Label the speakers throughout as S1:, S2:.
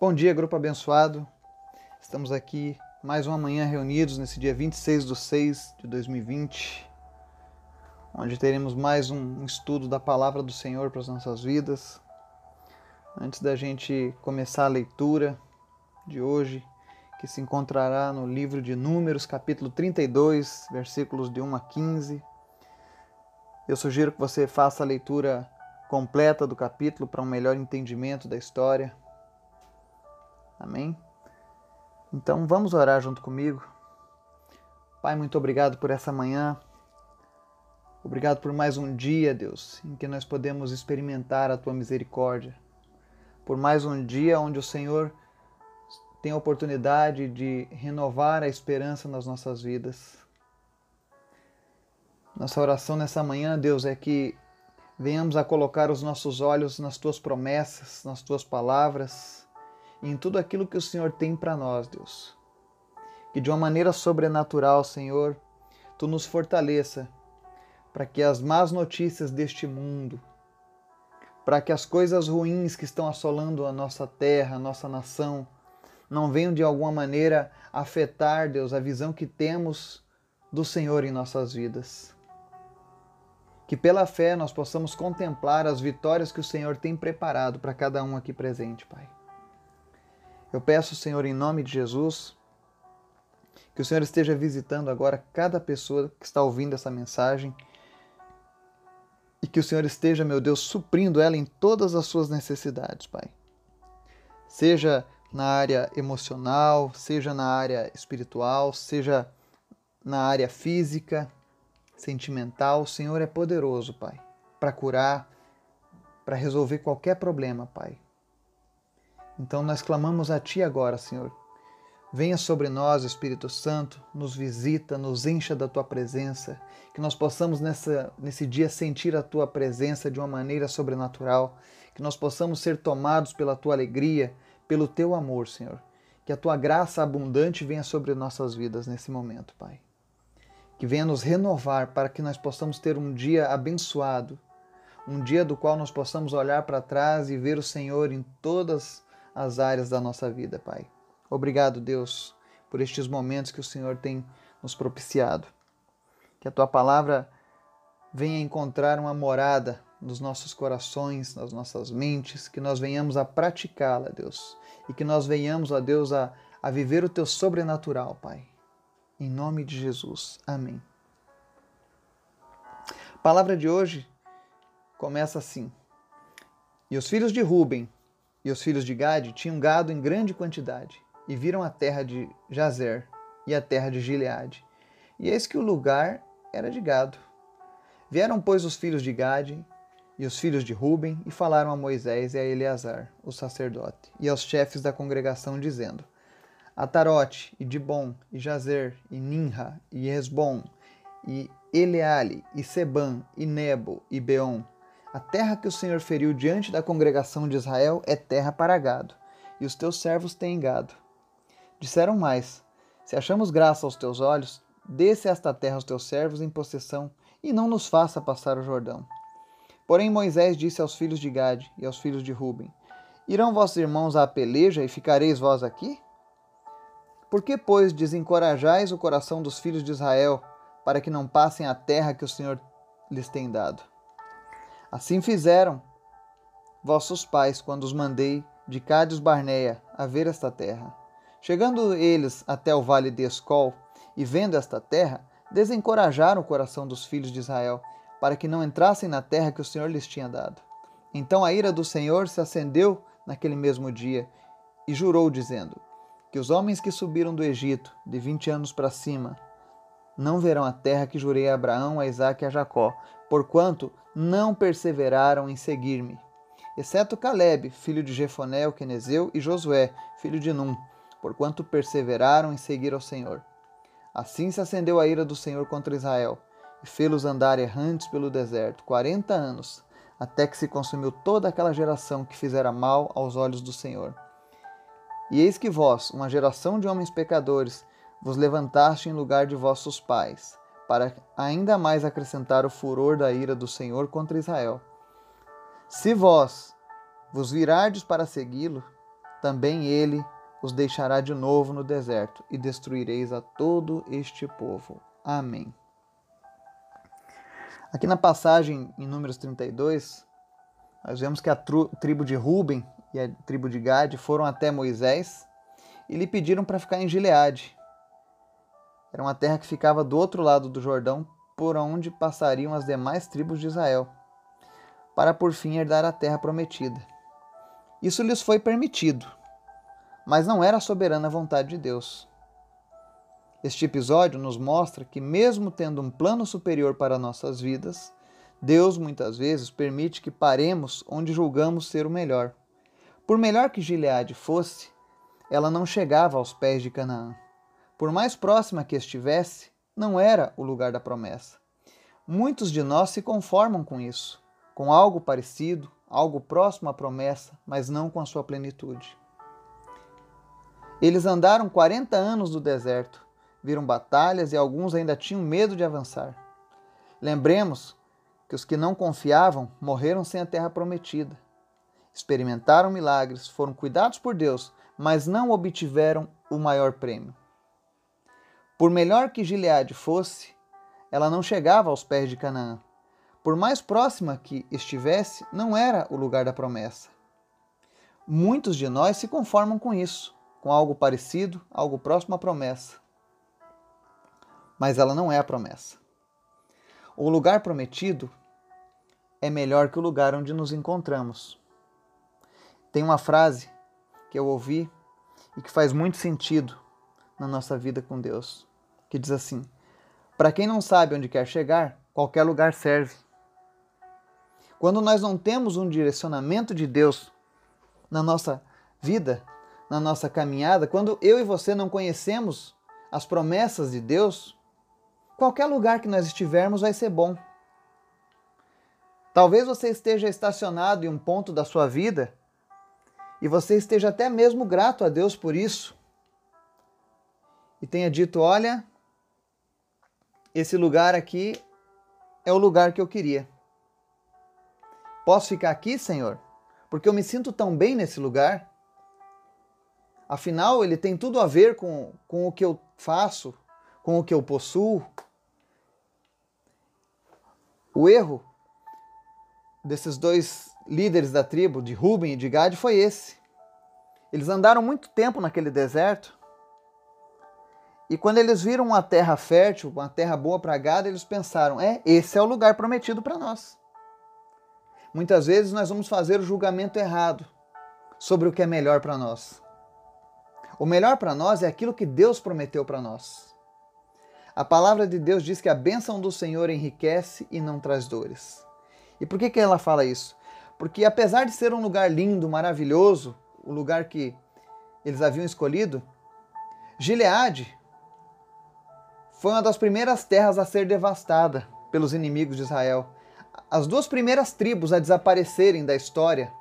S1: Bom dia, grupo abençoado. Estamos aqui mais uma manhã reunidos nesse dia 26 de 6 de 2020, onde teremos mais um estudo da palavra do Senhor para as nossas vidas. Antes da gente começar a leitura de hoje, que se encontrará no livro de Números, capítulo 32, versículos de 1 a 15. Eu sugiro que você faça a leitura completa do capítulo para um melhor entendimento da história. Amém? Então vamos orar junto comigo. Pai, muito obrigado por essa manhã. Obrigado por mais um dia, Deus, em que nós podemos experimentar a tua misericórdia. Por mais um dia onde o Senhor tem a oportunidade de renovar a esperança nas nossas vidas. Nossa oração nessa manhã, Deus, é que venhamos a colocar os nossos olhos nas tuas promessas, nas tuas palavras em tudo aquilo que o Senhor tem para nós, Deus. Que de uma maneira sobrenatural, Senhor, tu nos fortaleça para que as más notícias deste mundo, para que as coisas ruins que estão assolando a nossa terra, a nossa nação, não venham de alguma maneira afetar, Deus, a visão que temos do Senhor em nossas vidas. Que pela fé nós possamos contemplar as vitórias que o Senhor tem preparado para cada um aqui presente, Pai. Eu peço, Senhor, em nome de Jesus, que o Senhor esteja visitando agora cada pessoa que está ouvindo essa mensagem e que o Senhor esteja, meu Deus, suprindo ela em todas as suas necessidades, Pai. Seja na área emocional, seja na área espiritual, seja na área física, sentimental, o Senhor é poderoso, Pai, para curar, para resolver qualquer problema, Pai. Então nós clamamos a Ti agora, Senhor. Venha sobre nós, Espírito Santo, nos visita, nos encha da Tua presença, que nós possamos nessa, nesse dia sentir a Tua presença de uma maneira sobrenatural, que nós possamos ser tomados pela Tua alegria, pelo Teu amor, Senhor. Que a Tua graça abundante venha sobre nossas vidas nesse momento, Pai. Que venha nos renovar para que nós possamos ter um dia abençoado, um dia do qual nós possamos olhar para trás e ver o Senhor em todas as as áreas da nossa vida, Pai. Obrigado, Deus, por estes momentos que o Senhor tem nos propiciado. Que a tua palavra venha encontrar uma morada nos nossos corações, nas nossas mentes, que nós venhamos a praticá-la, Deus, e que nós venhamos, ó Deus, a, a viver o teu sobrenatural, Pai. Em nome de Jesus. Amém. A palavra de hoje começa assim: E os filhos de Ruben e os filhos de Gade tinham gado em grande quantidade, e viram a terra de Jazer e a terra de Gileade. E eis que o lugar era de gado. Vieram, pois, os filhos de Gade e os filhos de Ruben e falaram a Moisés e a Eleazar, o sacerdote, e aos chefes da congregação, dizendo: Atarote, e Dibon, e Jazer, e Ninra, e Esbom, e Eleale, e Seban, e Nebo, e Beon, a terra que o Senhor feriu diante da congregação de Israel é terra para gado, e os teus servos têm gado. Disseram mais: Se achamos graça aos teus olhos, desce esta terra aos teus servos em possessão, e não nos faça passar o Jordão. Porém Moisés disse aos filhos de Gade e aos filhos de Ruben: Irão vossos irmãos à peleja e ficareis vós aqui? Por que, pois, desencorajais o coração dos filhos de Israel, para que não passem a terra que o Senhor lhes tem dado? Assim fizeram vossos pais quando os mandei de Cádiz Barneia a ver esta terra. Chegando eles até o vale de Escol e vendo esta terra, desencorajaram o coração dos filhos de Israel, para que não entrassem na terra que o Senhor lhes tinha dado. Então a ira do Senhor se acendeu naquele mesmo dia e jurou, dizendo: Que os homens que subiram do Egito, de vinte anos para cima, não verão a terra que jurei a Abraão, a Isaque e a Jacó, porquanto não perseveraram em seguir-me, exceto Caleb, filho de Jefoné, o quenezeu, e Josué, filho de Num, porquanto perseveraram em seguir ao Senhor. Assim se acendeu a ira do Senhor contra Israel, e fê-los andar errantes pelo deserto, quarenta anos, até que se consumiu toda aquela geração que fizera mal aos olhos do Senhor. E eis que vós, uma geração de homens pecadores, vos levantaste em lugar de vossos pais, para ainda mais acrescentar o furor da ira do Senhor contra Israel. Se vós vos virardes para segui-lo, também ele os deixará de novo no deserto e destruireis a todo este povo. Amém. Aqui na passagem em Números 32, nós vemos que a tribo de Ruben e a tribo de Gade foram até Moisés e lhe pediram para ficar em Gileade. Era uma terra que ficava do outro lado do Jordão, por onde passariam as demais tribos de Israel, para por fim herdar a terra prometida. Isso lhes foi permitido, mas não era a soberana vontade de Deus. Este episódio nos mostra que, mesmo tendo um plano superior para nossas vidas, Deus muitas vezes permite que paremos onde julgamos ser o melhor. Por melhor que Gileade fosse, ela não chegava aos pés de Canaã. Por mais próxima que estivesse, não era o lugar da promessa. Muitos de nós se conformam com isso, com algo parecido, algo próximo à promessa, mas não com a sua plenitude. Eles andaram 40 anos no deserto, viram batalhas e alguns ainda tinham medo de avançar. Lembremos que os que não confiavam morreram sem a terra prometida. Experimentaram milagres, foram cuidados por Deus, mas não obtiveram o maior prêmio. Por melhor que Gileade fosse, ela não chegava aos pés de Canaã. Por mais próxima que estivesse, não era o lugar da promessa. Muitos de nós se conformam com isso, com algo parecido, algo próximo à promessa mas ela não é a promessa. O lugar prometido é melhor que o lugar onde nos encontramos. Tem uma frase que eu ouvi e que faz muito sentido na nossa vida com Deus, que diz assim: Para quem não sabe onde quer chegar, qualquer lugar serve. Quando nós não temos um direcionamento de Deus na nossa vida, na nossa caminhada, quando eu e você não conhecemos as promessas de Deus, Qualquer lugar que nós estivermos vai ser bom. Talvez você esteja estacionado em um ponto da sua vida e você esteja até mesmo grato a Deus por isso. E tenha dito: Olha, esse lugar aqui é o lugar que eu queria. Posso ficar aqui, Senhor? Porque eu me sinto tão bem nesse lugar. Afinal, ele tem tudo a ver com, com o que eu faço, com o que eu possuo. O erro desses dois líderes da tribo, de Ruben e de Gad, foi esse. Eles andaram muito tempo naquele deserto. E quando eles viram uma terra fértil, uma terra boa para gado, eles pensaram: é, esse é o lugar prometido para nós. Muitas vezes nós vamos fazer o julgamento errado sobre o que é melhor para nós. O melhor para nós é aquilo que Deus prometeu para nós. A palavra de Deus diz que a bênção do Senhor enriquece e não traz dores. E por que, que ela fala isso? Porque apesar de ser um lugar lindo, maravilhoso, o lugar que eles haviam escolhido, Gileade foi uma das primeiras terras a ser devastada pelos inimigos de Israel. As duas primeiras tribos a desaparecerem da história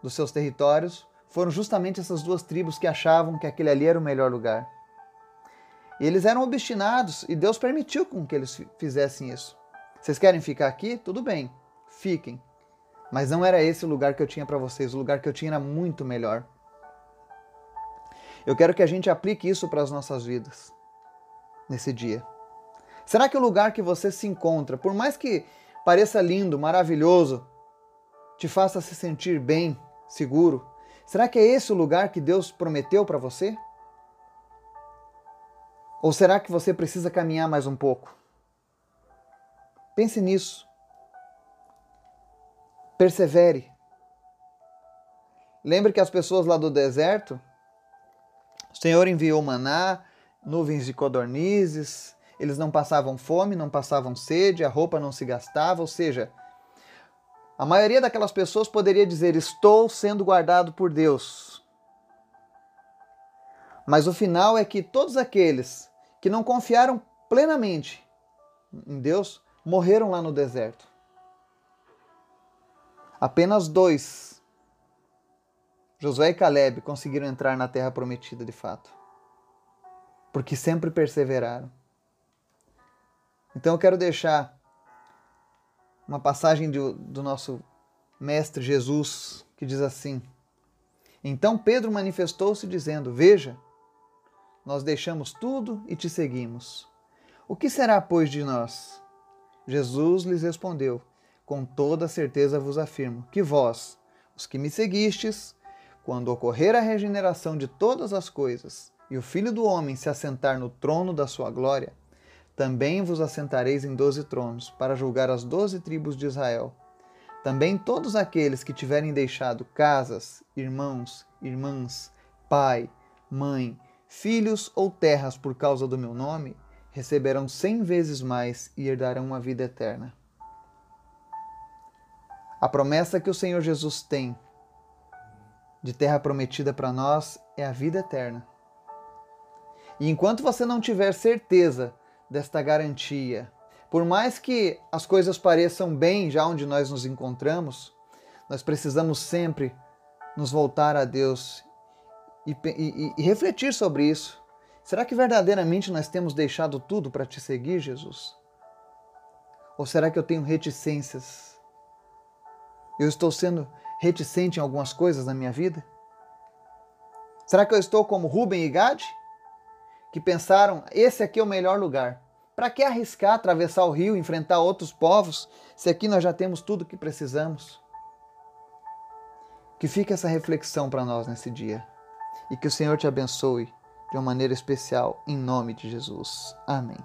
S1: dos seus territórios foram justamente essas duas tribos que achavam que aquele ali era o melhor lugar. E eles eram obstinados e Deus permitiu com que eles fizessem isso. Vocês querem ficar aqui? Tudo bem, fiquem. Mas não era esse o lugar que eu tinha para vocês, o lugar que eu tinha era muito melhor. Eu quero que a gente aplique isso para as nossas vidas nesse dia. Será que o lugar que você se encontra, por mais que pareça lindo, maravilhoso, te faça se sentir bem, seguro, será que é esse o lugar que Deus prometeu para você? Ou será que você precisa caminhar mais um pouco? Pense nisso. Persevere. Lembre que as pessoas lá do deserto, o Senhor enviou maná, nuvens de codornizes, eles não passavam fome, não passavam sede, a roupa não se gastava, ou seja, a maioria daquelas pessoas poderia dizer: Estou sendo guardado por Deus. Mas o final é que todos aqueles que não confiaram plenamente em Deus morreram lá no deserto. Apenas dois, Josué e Caleb, conseguiram entrar na terra prometida de fato, porque sempre perseveraram. Então eu quero deixar uma passagem do, do nosso Mestre Jesus que diz assim: Então Pedro manifestou-se, dizendo: Veja, nós deixamos tudo e te seguimos. O que será, pois, de nós? Jesus lhes respondeu: Com toda certeza vos afirmo que vós, os que me seguistes, quando ocorrer a regeneração de todas as coisas e o Filho do Homem se assentar no trono da sua glória, também vos assentareis em doze tronos, para julgar as doze tribos de Israel. Também todos aqueles que tiverem deixado casas, irmãos, irmãs, pai, mãe, filhos ou terras por causa do meu nome, receberão cem vezes mais e herdarão a vida eterna. A promessa que o Senhor Jesus tem de terra prometida para nós é a vida eterna. E enquanto você não tiver certeza desta garantia, por mais que as coisas pareçam bem já onde nós nos encontramos, nós precisamos sempre nos voltar a Deus e, e, e refletir sobre isso. Será que verdadeiramente nós temos deixado tudo para te seguir, Jesus? Ou será que eu tenho reticências? Eu estou sendo reticente em algumas coisas na minha vida? Será que eu estou como Rubem e Gad, que pensaram: esse aqui é o melhor lugar? Para que arriscar atravessar o rio, enfrentar outros povos, se aqui nós já temos tudo o que precisamos? Que fique essa reflexão para nós nesse dia e que o Senhor te abençoe de uma maneira especial, em nome de Jesus. Amém.